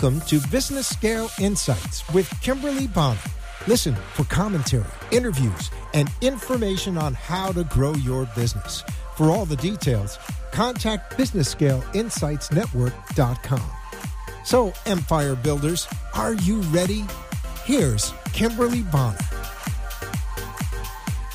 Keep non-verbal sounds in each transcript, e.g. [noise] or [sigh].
Welcome to Business Scale Insights with Kimberly Bonner. Listen for commentary, interviews, and information on how to grow your business. For all the details, contact BusinessScaleInsightsNetwork.com. So, Empire Builders, are you ready? Here's Kimberly Bonner.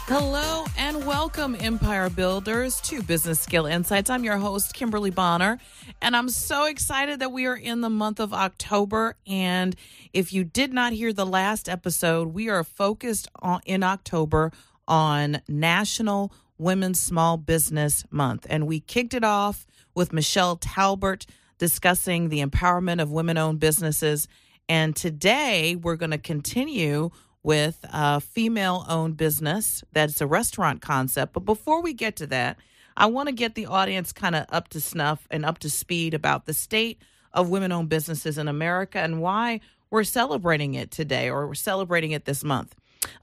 Hello and welcome, Empire Builders, to Business Scale Insights. I'm your host, Kimberly Bonner, and I'm so excited that we are in the month of October. And if you did not hear the last episode, we are focused on, in October on National Women's Small Business Month. And we kicked it off with Michelle Talbert discussing the empowerment of women owned businesses. And today we're going to continue with a female owned business that's a restaurant concept. But before we get to that, I want to get the audience kind of up to snuff and up to speed about the state of women owned businesses in America and why we're celebrating it today or we're celebrating it this month.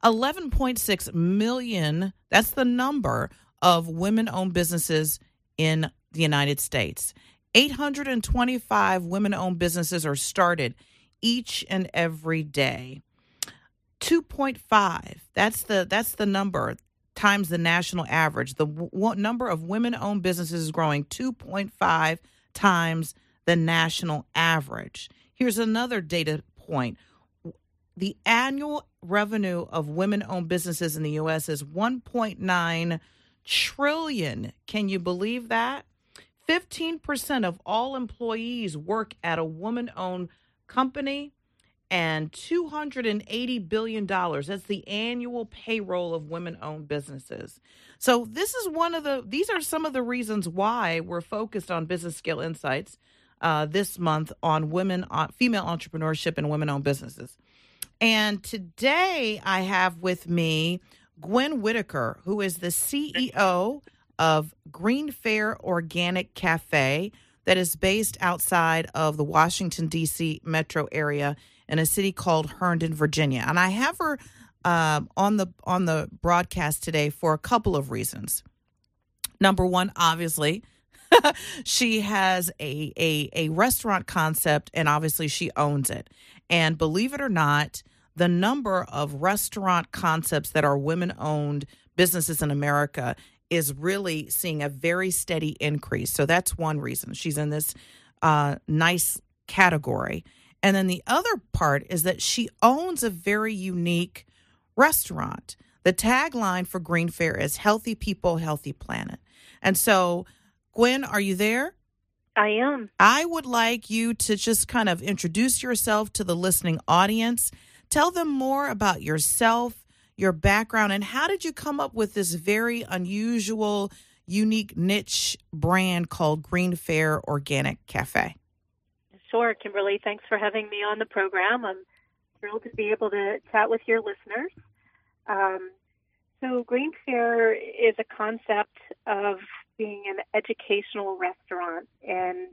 11.6 million, that's the number of women owned businesses in the United States. 825 women owned businesses are started each and every day. 2.5 that's the that's the number times the national average. The w- number of women owned businesses is growing 2.5 times the national average. Here's another data point. The annual revenue of women owned businesses in the US is 1.9 trillion. Can you believe that? 15% of all employees work at a woman owned company and $280 billion. That's the annual payroll of women owned businesses. So, this is one of the, these are some of the reasons why we're focused on Business Scale Insights uh, this month on women, uh, female entrepreneurship and women owned businesses. And today I have with me Gwen Whitaker, who is the CEO of GreenFare Organic Cafe that is based outside of the Washington, D.C. metro area in a city called Herndon, Virginia. And I have her um, on the on the broadcast today for a couple of reasons. Number one, obviously, [laughs] she has a, a a restaurant concept, and obviously she owns it. And believe it or not, the number of restaurant concepts that are women owned businesses in America is really seeing a very steady increase. So that's one reason she's in this uh, nice category. And then the other part is that she owns a very unique restaurant. The tagline for GreenFare is Healthy People, Healthy Planet. And so, Gwen, are you there? I am. I would like you to just kind of introduce yourself to the listening audience. Tell them more about yourself, your background, and how did you come up with this very unusual, unique niche brand called GreenFare Organic Cafe? Sure, Kimberly. Thanks for having me on the program. I'm thrilled to be able to chat with your listeners. Um, so, Green Fair is a concept of being an educational restaurant. And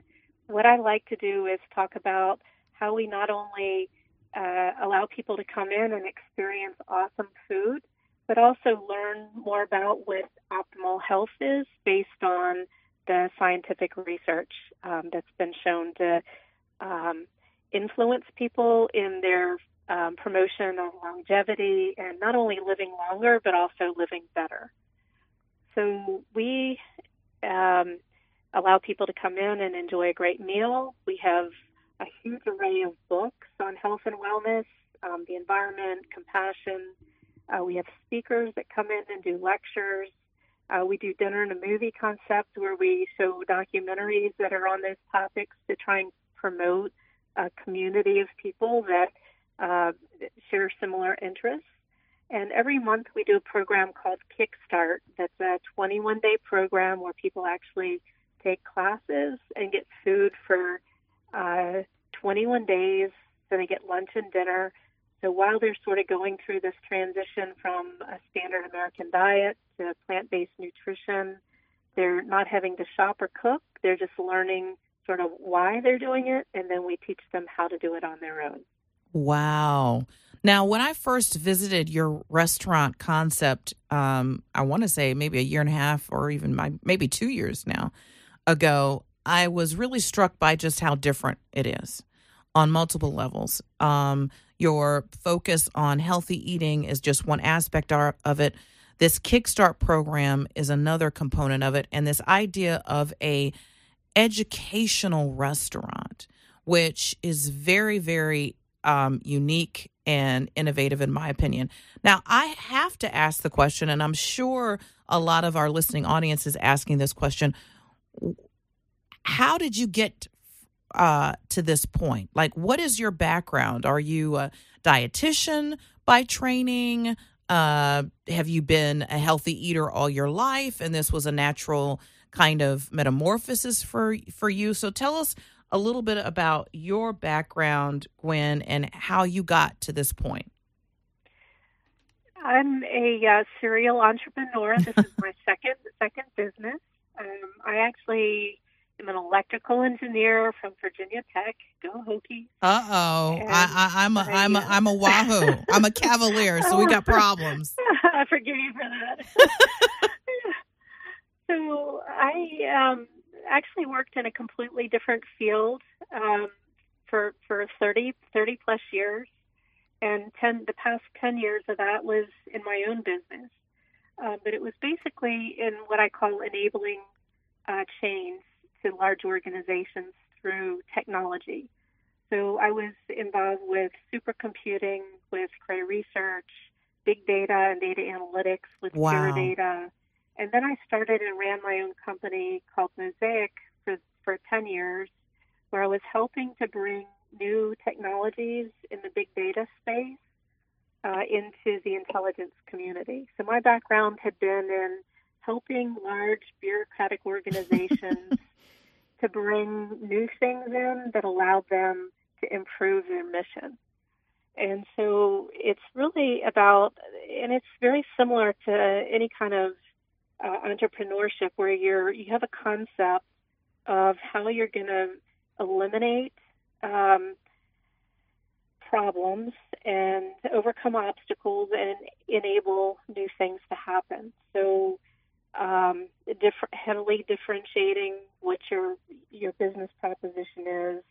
what I like to do is talk about how we not only uh, allow people to come in and experience awesome food, but also learn more about what optimal health is based on the scientific research um, that's been shown to um, influence people in their um, promotion of longevity and not only living longer, but also living better. So we um, allow people to come in and enjoy a great meal. We have a huge array of books on health and wellness, um, the environment, compassion. Uh, we have speakers that come in and do lectures. Uh, we do dinner and a movie concept where we show documentaries that are on those topics to try and promote a community of people that uh, share similar interests. And every month we do a program called Kickstart. That's a 21 day program where people actually take classes and get food for uh, 21 days. So they get lunch and dinner. So while they're sort of going through this transition from a standard American diet to plant based nutrition, they're not having to shop or cook. They're just learning sort of why they're doing it, and then we teach them how to do it on their own. Wow. Now, when I first visited your restaurant concept, um, I want to say maybe a year and a half or even my, maybe two years now ago, I was really struck by just how different it is. on multiple levels. Um, your focus on healthy eating is just one aspect of it. This Kickstart program is another component of it, and this idea of a educational restaurant, which is very, very um, unique and innovative, in my opinion. Now, I have to ask the question, and I'm sure a lot of our listening audience is asking this question How did you get uh, to this point? Like, what is your background? Are you a dietitian by training? Uh, have you been a healthy eater all your life, and this was a natural kind of metamorphosis for for you? So, tell us a little bit about your background, Gwen, and how you got to this point. I'm a uh, serial entrepreneur. This is my [laughs] second second business. Um, I actually am an electrical engineer from Virginia Tech. Go Hokies! Uh oh, I, am a I'm a I'm a Wahoo. I'm a Cavalier, so we got [laughs] problems. I [laughs] forgive you for that. [laughs] so I um, actually worked in a completely different field um, for for 30, 30 plus years, and ten the past ten years of that was in my own business. Uh, but it was basically in what I call enabling uh, change to large organizations through technology. So I was involved with supercomputing, with Cray Research, big data and data analytics with wow. Data. And then I started and ran my own company called Mosaic for, for 10 years, where I was helping to bring new technologies in the big data space uh, into the intelligence community. So my background had been in helping large bureaucratic [laughs] organizations to bring new things in that allowed them to improve their mission. And so it's really about, and it's very similar to any kind of uh, entrepreneurship where you're you have a concept of how you're going to eliminate um, problems and overcome obstacles and enable new things to happen. So, um, different, heavily differentiating what your your business proposition is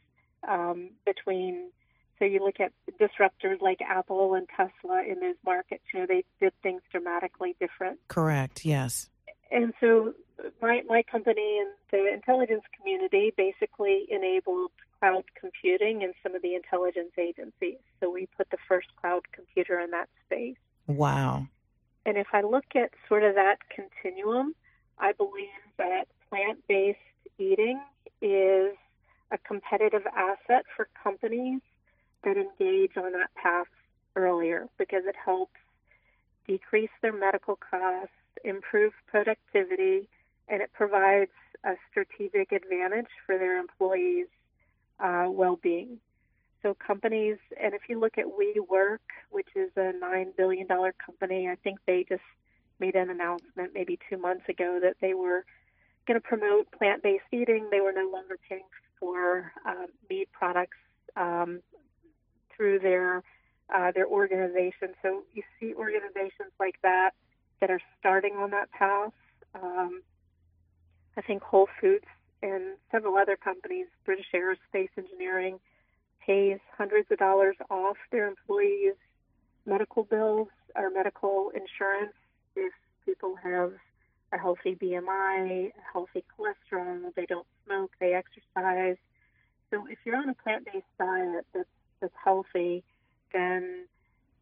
um, between. So you look at disruptors like Apple and Tesla in those markets. You know, they did things dramatically different. Correct. Yes and so my my company and the intelligence community basically enabled cloud computing in some of the intelligence agencies. So we put the first cloud computer in that space. Wow. And if I look at sort of that continuum, I believe that plant-based eating is a competitive asset for companies that engage on that path earlier because it helps decrease their medical costs improve productivity, and it provides a strategic advantage for their employees' uh, well-being. So companies, and if you look at WeWork, which is a nine billion dollar company, I think they just made an announcement maybe two months ago that they were going to promote plant-based eating. They were no longer paying for uh, meat products um, through their uh, their organization. So you see organizations like that that are starting on that path. Um, I think Whole Foods and several other companies, British Aerospace Engineering, pays hundreds of dollars off their employees' medical bills or medical insurance if people have a healthy BMI, a healthy cholesterol, they don't smoke, they exercise. So if you're on a plant-based diet that's, that's healthy, then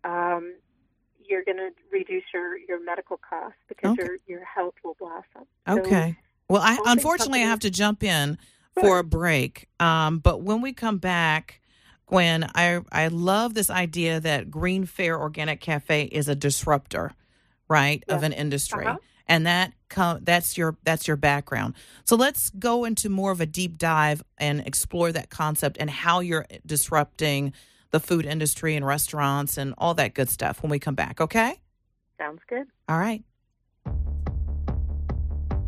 um, you're going to reduce your, your medical costs because okay. your, your health will blossom. Okay. So, well, I unfortunately I have to jump in sure. for a break. Um, but when we come back, Gwen, I I love this idea that GreenFare Organic Cafe is a disruptor, right, yes. of an industry. Uh-huh. And that that's your that's your background. So let's go into more of a deep dive and explore that concept and how you're disrupting the food industry and restaurants and all that good stuff when we come back, okay? Sounds good. All right.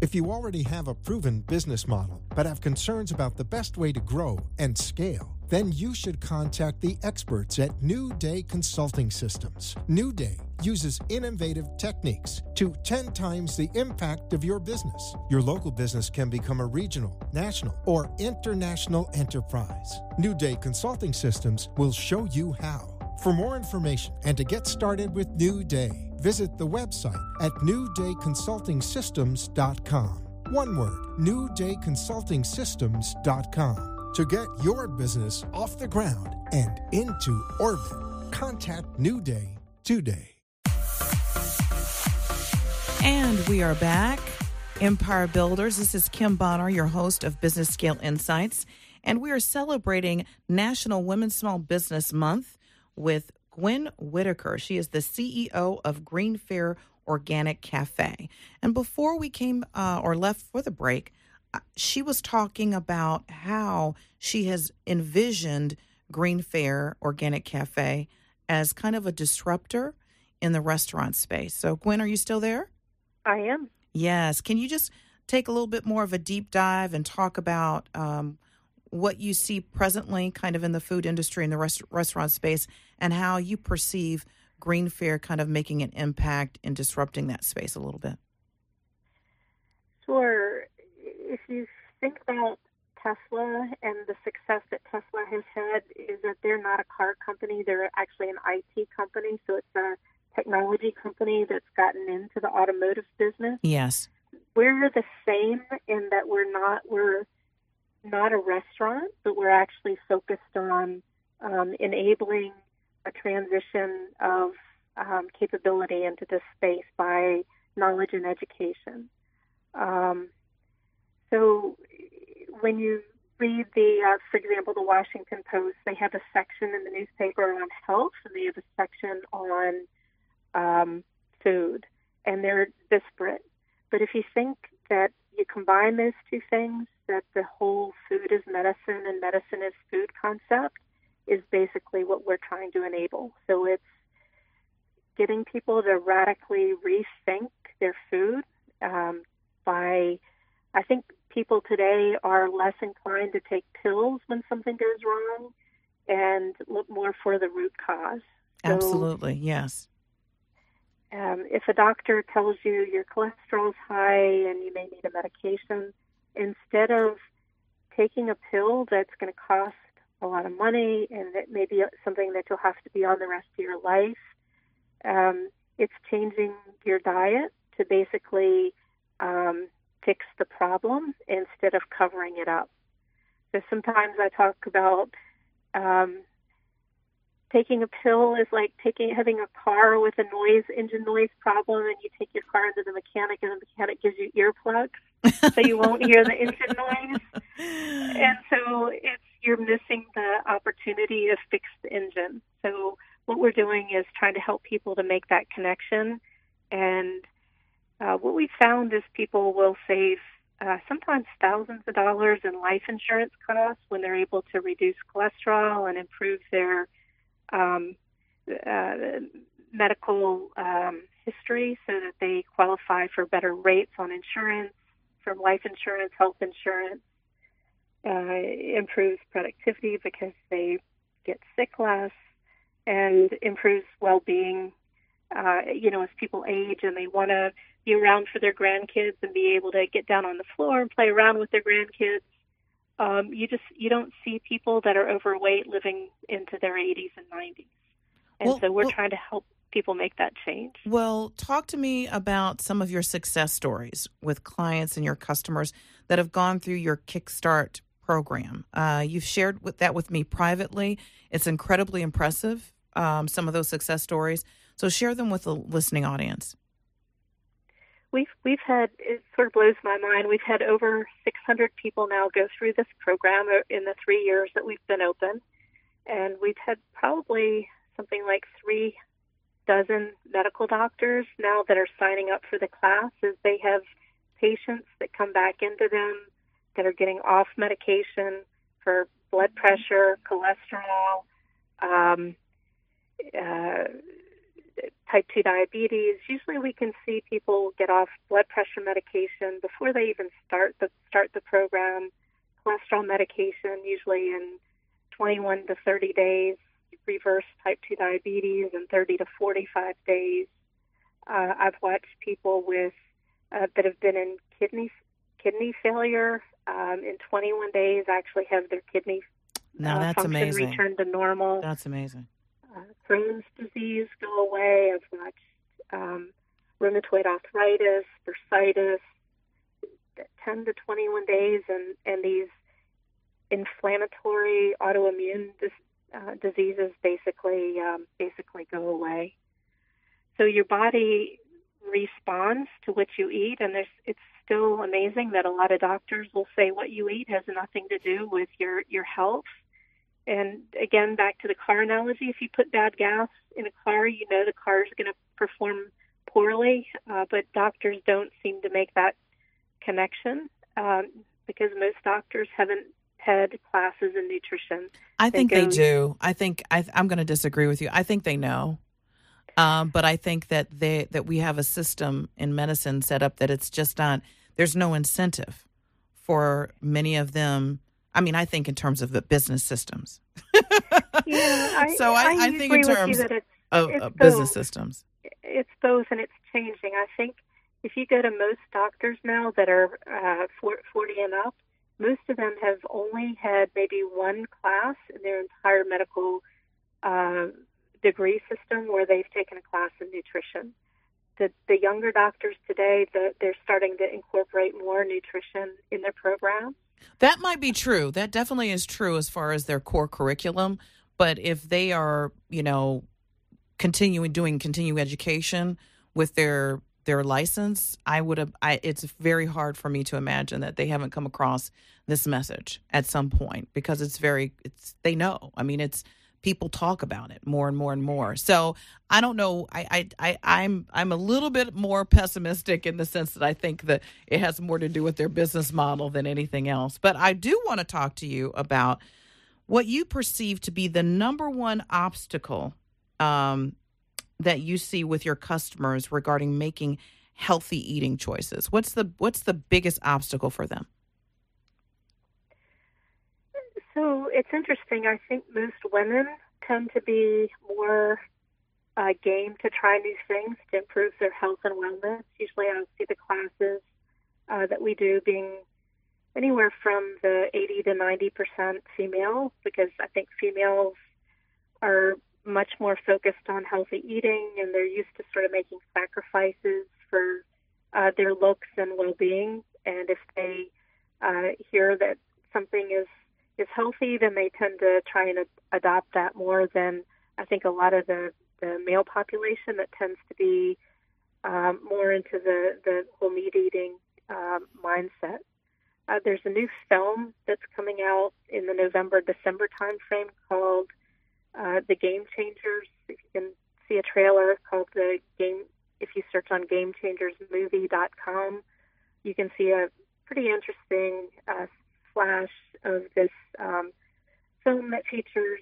If you already have a proven business model but have concerns about the best way to grow and scale, then you should contact the experts at New Day Consulting Systems. New Day uses innovative techniques to 10 times the impact of your business. Your local business can become a regional, national, or international enterprise. New Day Consulting Systems will show you how. For more information and to get started with New Day, visit the website at newdayconsultingsystems.com. One word, newdayconsultingsystems.com. To get your business off the ground and into orbit, contact New Day today. And we are back. Empire Builders. This is Kim Bonner, your host of Business Scale Insights. And we are celebrating National Women's Small Business Month with Gwen Whitaker. She is the CEO of GreenFare Organic Cafe. And before we came uh, or left for the break, she was talking about how she has envisioned GreenFare Organic Cafe as kind of a disruptor in the restaurant space. So, Gwen, are you still there? I am. Yes. Can you just take a little bit more of a deep dive and talk about um, what you see presently, kind of in the food industry and the rest- restaurant space, and how you perceive GreenFare kind of making an impact in disrupting that space a little bit? Sure. If you think about Tesla and the success that Tesla has had, is that they're not a car company; they're actually an IT company. So it's a technology company that's gotten into the automotive business. Yes. We're the same in that we're not we're not a restaurant, but we're actually focused on um, enabling a transition of um, capability into this space by knowledge and education. Um, so when you read the, uh, for example, the Washington Post, they have a section in the newspaper on health, and they have a section on um, food, and they're disparate. But if you think that you combine those two things, that the whole food is medicine and medicine is food concept, is basically what we're trying to enable. So it's getting people to radically rethink their food um, by, I think people today are less inclined to take pills when something goes wrong and look more for the root cause. So, Absolutely, yes. Um, if a doctor tells you your cholesterol's high and you may need a medication, instead of taking a pill that's going to cost a lot of money and that may be something that you'll have to be on the rest of your life, um, it's changing your diet to basically um, fix the problem instead of covering it up. So sometimes I talk about um, taking a pill is like taking having a car with a noise engine noise problem and you take your car into the mechanic and the mechanic gives you earplugs so you won't hear the engine noise and so it's you're missing the opportunity to fix the engine so what we're doing is trying to help people to make that connection and uh, what we found is people will save uh, sometimes thousands of dollars in life insurance costs when they're able to reduce cholesterol and improve their um, uh, medical um, history so that they qualify for better rates on insurance, from life insurance, health insurance. Uh, improves productivity because they get sick less and improves well-being. Uh, you know, as people age and they want to be around for their grandkids and be able to get down on the floor and play around with their grandkids, um, you just you don't see people that are overweight living into their 80s and 90s, and well, so we're well, trying to help people make that change. Well, talk to me about some of your success stories with clients and your customers that have gone through your Kickstart program. Uh, you've shared with that with me privately. It's incredibly impressive. Um, some of those success stories. So share them with the listening audience we've we've had it sort of blows my mind. We've had over 600 people now go through this program in the three years that we've been open, and we've had probably something like three dozen medical doctors now that are signing up for the class. As they have patients that come back into them that are getting off medication for blood pressure, cholesterol. Um, uh, type 2 diabetes, usually we can see people get off blood pressure medication before they even start the start the program. Cholesterol medication usually in 21 to 30 days, reverse type 2 diabetes in 30 to 45 days. Uh, I've watched people with uh, that have been in kidney kidney failure um, in 21 days actually have their kidney now uh, that's function amazing. return to normal. That's amazing. Crohn's disease go away. I've watched um, rheumatoid arthritis, bursitis, 10 to 21 days, and, and these inflammatory autoimmune dis, uh, diseases basically um, basically go away. So your body responds to what you eat, and there's it's still amazing that a lot of doctors will say what you eat has nothing to do with your your health. And again, back to the car analogy, if you put bad gas in a car, you know the car is going to perform poorly. Uh, but doctors don't seem to make that connection um, because most doctors haven't had classes in nutrition. I think they, go- do. I think I, I'm going to disagree with you. I think they know, um, but I think that they that we have a system in medicine set up that it's just not. There's no incentive for many of them. I mean, I think in terms of the business systems. Yeah, [laughs] I, So I- I think in agree with you terms it's of, It's of business systems. it's both and it's changing. I think if you go to most doctors now that are uh, 40 and up, most of them have only had maybe one class in their entire medical uh, degree system where they've taken a class in nutrition. The, the younger doctors today, the, they're starting to incorporate more nutrition in their program. That might be true. That definitely is true as far as their core curriculum. But if they are, you know, continuing doing continuing education with their their license, I would have. I, it's very hard for me to imagine that they haven't come across this message at some point because it's very. It's they know. I mean, it's people talk about it more and more and more. So I don't know. I, I, I I'm I'm a little bit more pessimistic in the sense that I think that it has more to do with their business model than anything else. But I do want to talk to you about what you perceive to be the number one obstacle um, that you see with your customers regarding making healthy eating choices. What's the what's the biggest obstacle for them? So it's interesting. I think most women tend to be more uh, game to try new things to improve their health and wellness. Usually, I see the classes uh, that we do being anywhere from the 80 to 90 percent female, because I think females are much more focused on healthy eating and they're used to sort of making sacrifices for uh, their looks and well-being. And if they uh, hear that something is is healthy, then they tend to try and ad- adopt that more than I think a lot of the, the male population that tends to be um, more into the, the whole meat eating um, mindset. Uh, there's a new film that's coming out in the November December timeframe called uh, The Game Changers. If you can see a trailer called the Game, if you search on GameChangersMovie.com, you can see a pretty interesting uh, flash of this um, film that features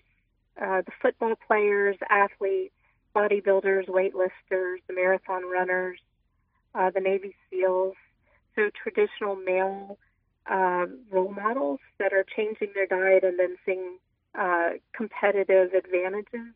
uh, the football players, athletes, bodybuilders, weightlifters, the marathon runners, uh, the Navy SEALs. So traditional male um, role models that are changing their diet and then seeing uh, competitive advantages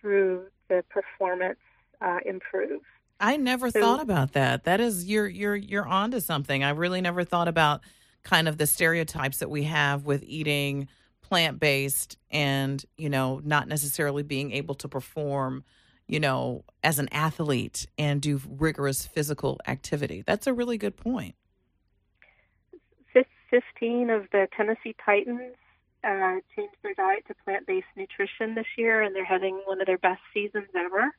through the performance uh, improve. I never So- thought about that. That is you're you're you're onto something. I really never thought about kind of the stereotypes that we have with eating plant-based and, you know, not necessarily being able to perform, you know, as an athlete and do rigorous physical activity. That's a really good point. 15 of the Tennessee Titans uh, changed their diet to plant based nutrition this year, and they're having one of their best seasons ever.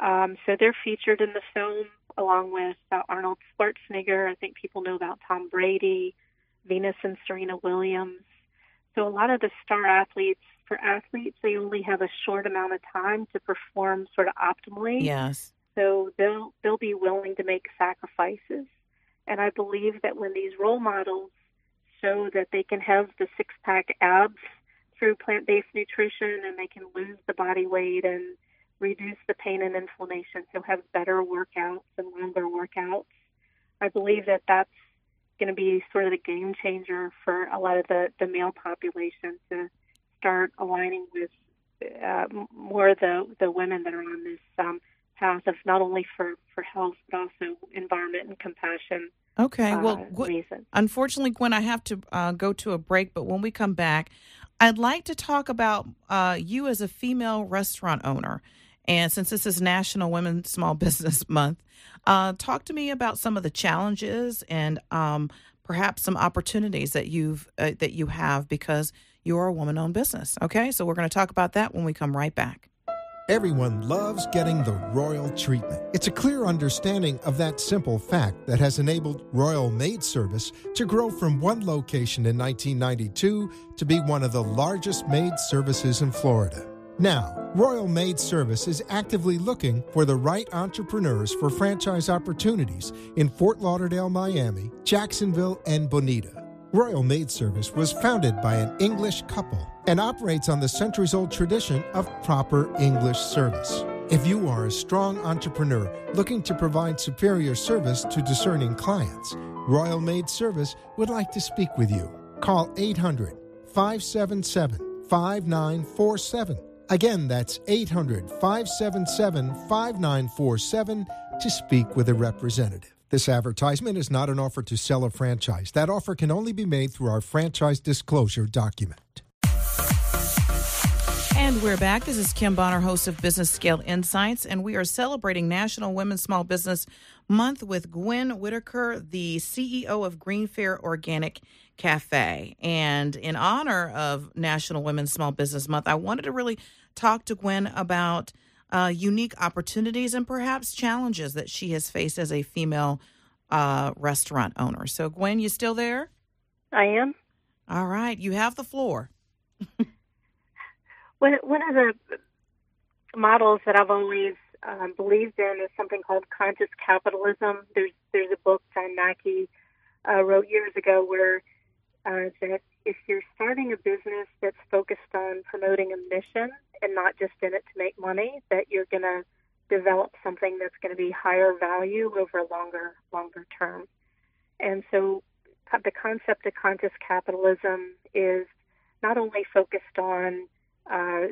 Um, so they're featured in the film along with uh, Arnold Schwarzenegger. I think people know about Tom Brady, Venus and Serena Williams. So a lot of the star athletes, for athletes, they only have a short amount of time to perform sort of optimally. Yes. So they'll they'll be willing to make sacrifices. And I believe that when these role models show that they can have the six pack abs through plant based nutrition and they can lose the body weight and reduce the pain and inflammation, so have better workouts and longer workouts. I believe that that's going to be sort of the game changer for a lot of the, the male population to start aligning with uh, more the the women that are on this um, path of not only for for health but also environment and compassion. Okay. Well, uh, reason. unfortunately, Gwen, I have to uh, go to a break. But when we come back, I'd like to talk about uh, you as a female restaurant owner. And since this is National Women Small [laughs] Business Month, uh, talk to me about some of the challenges and um, perhaps some opportunities that you've uh, that you have because you're a woman-owned business. Okay, so we're going to talk about that when we come right back. Everyone loves getting the royal treatment. It's a clear understanding of that simple fact that has enabled Royal Maid Service to grow from one location in 1992 to be one of the largest maid services in Florida. Now, Royal Maid Service is actively looking for the right entrepreneurs for franchise opportunities in Fort Lauderdale, Miami, Jacksonville, and Bonita. Royal Maid Service was founded by an English couple and operates on the centuries old tradition of proper English service. If you are a strong entrepreneur looking to provide superior service to discerning clients, Royal Maid Service would like to speak with you. Call 800 577 5947 Again, that's 800 577 5947 to speak with a representative. This advertisement is not an offer to sell a franchise. That offer can only be made through our franchise disclosure document. And we're back. This is Kim Bonner, host of Business Scale Insights, and we are celebrating National Women's Small Business Month with Gwen Whitaker, the CEO of GreenFare Organic Cafe. And in honor of National Women's Small Business Month, I wanted to really talk to Gwen about uh, unique opportunities and perhaps challenges that she has faced as a female uh, restaurant owner. So, Gwen, you still there? I am. All right, you have the floor. [laughs] one, one of the models that I've always um, believed in is something called conscious capitalism. There's there's a book John Mackey uh, wrote years ago where uh, that if you're starting a business that's focused on promoting a mission and not just in it to make money, that you're going to develop something that's going to be higher value over a longer longer term. And so the concept of conscious capitalism is not only focused on uh,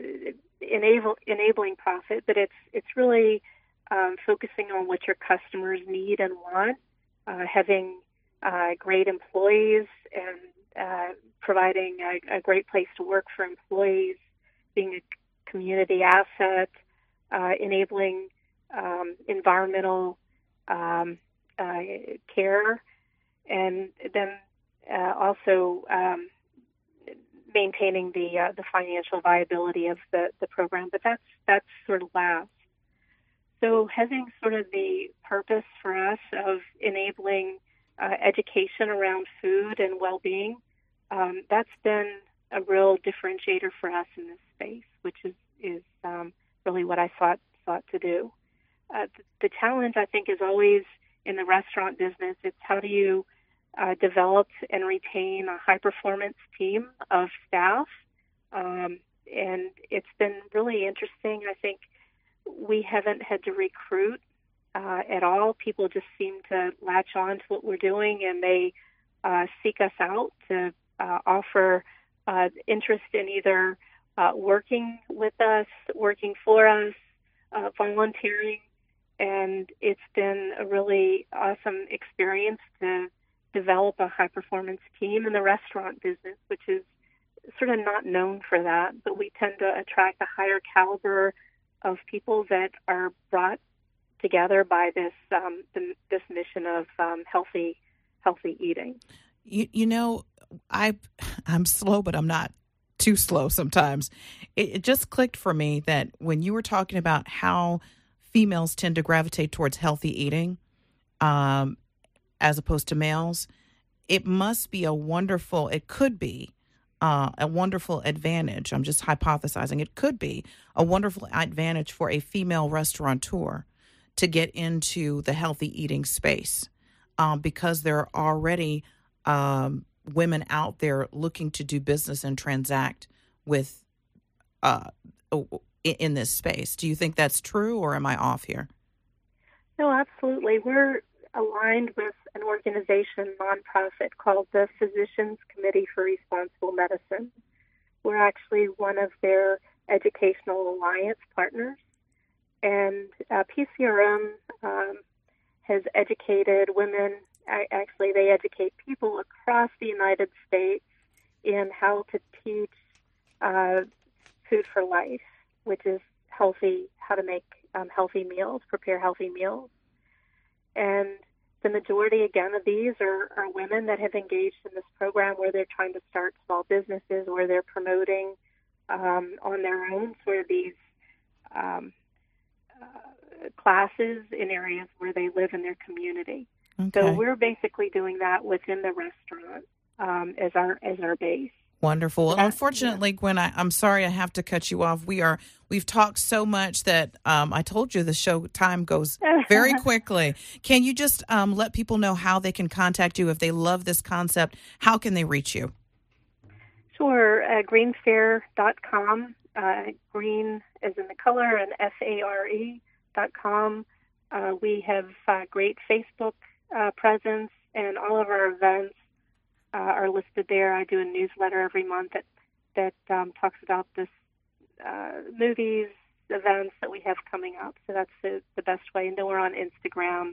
enable, enabling profit, but it's it's really um, focusing on what your customers need and want, uh, having uh, great employees and uh, providing a, a, great place to work for employees, being a community asset, uh, enabling um, environmental um, uh, care, and then uh, also um, maintaining the uh, the financial viability of the, the program. But that's that's sort of last. So having sort of the purpose for us of enabling uh, education around food and well-being, um, that's been a real differentiator for us in this space, which is is um, really what I sought sought to do. Uh, the, the challenge I think is always in the restaurant business. It's how do you uh, developed and retain a high performance team of staff. Um, and it's been really interesting. I think we haven't had to recruit uh, at all. People just seem to latch on to what we're doing and they uh, seek us out to uh, offer uh, interest in either uh, working with us, working for us, volunteering. And it's been a really awesome experience to develop a high performance team in the restaurant business, which is sort of not known for that, but we tend to attract a higher caliber of people that are brought together by this um, the, this mission of um, healthy healthy eating. You, you know, I I'm slow, but I'm not too slow sometimes. It, it just clicked for me that when you were talking about how females tend to gravitate towards healthy eating, um, as opposed to males, it must be a wonderful, it could be uh, a wonderful advantage. I'm just hypothesizing. It could be a wonderful advantage for a female restaurateur to get into the healthy eating space um, because there are already um, women out there looking to do business and transact with uh, in this space. Do you think that's true, or am I off here? No, absolutely. We're aligned with an organization, nonprofit, called the Physicians Committee for Responsible Medicine. We're actually one of their educational alliance partners. And uh, PCRM um, has educated women, actually, they educate people across the United States in how to teach uh, food for life, which is healthy, how to make um, healthy meals, prepare healthy meals. And the majority, again, of these are, are women that have engaged in this program where they're trying to start small businesses, where they're promoting um, on their own sort of these um, classes in areas where they live in their community. Okay. So we're basically doing that within the restaurant um, as our as our base. Wonderful. Unfortunately, Gwen, I, am sorry I have to cut you off. We are we've talked so much that um, I told you the show time goes very [laughs] quickly. Can you just um, let people know how they can contact you if they love this concept? How can they reach you? Sure. Uh, greenfare.com. Uh, green is in the color and F A R E dot com. Uh, we have uh, great Facebook uh, presence and all of our events uh, are listed there. I do a newsletter every month that that um, talks about this uh, movies, events that we have coming up. So that's the, the best way. And then we're on Instagram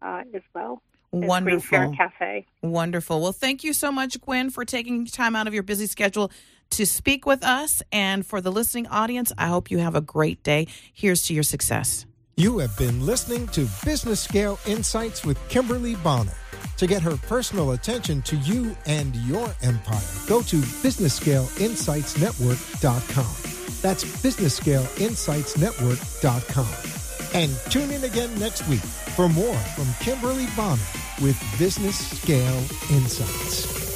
uh, as well. Wonderful. Cafe. Wonderful. Well, thank you so much, Gwen, for taking time out of your busy schedule to speak with us. And for the listening audience, I hope you have a great day. Here's to your success. You have been listening to Business Scale Insights with Kimberly Bonner. To get her personal attention to you and your empire, go to BusinessScaleInsightsNetwork.com. That's BusinessScaleInsightsNetwork.com. And tune in again next week for more from Kimberly Bonner with Business Scale Insights.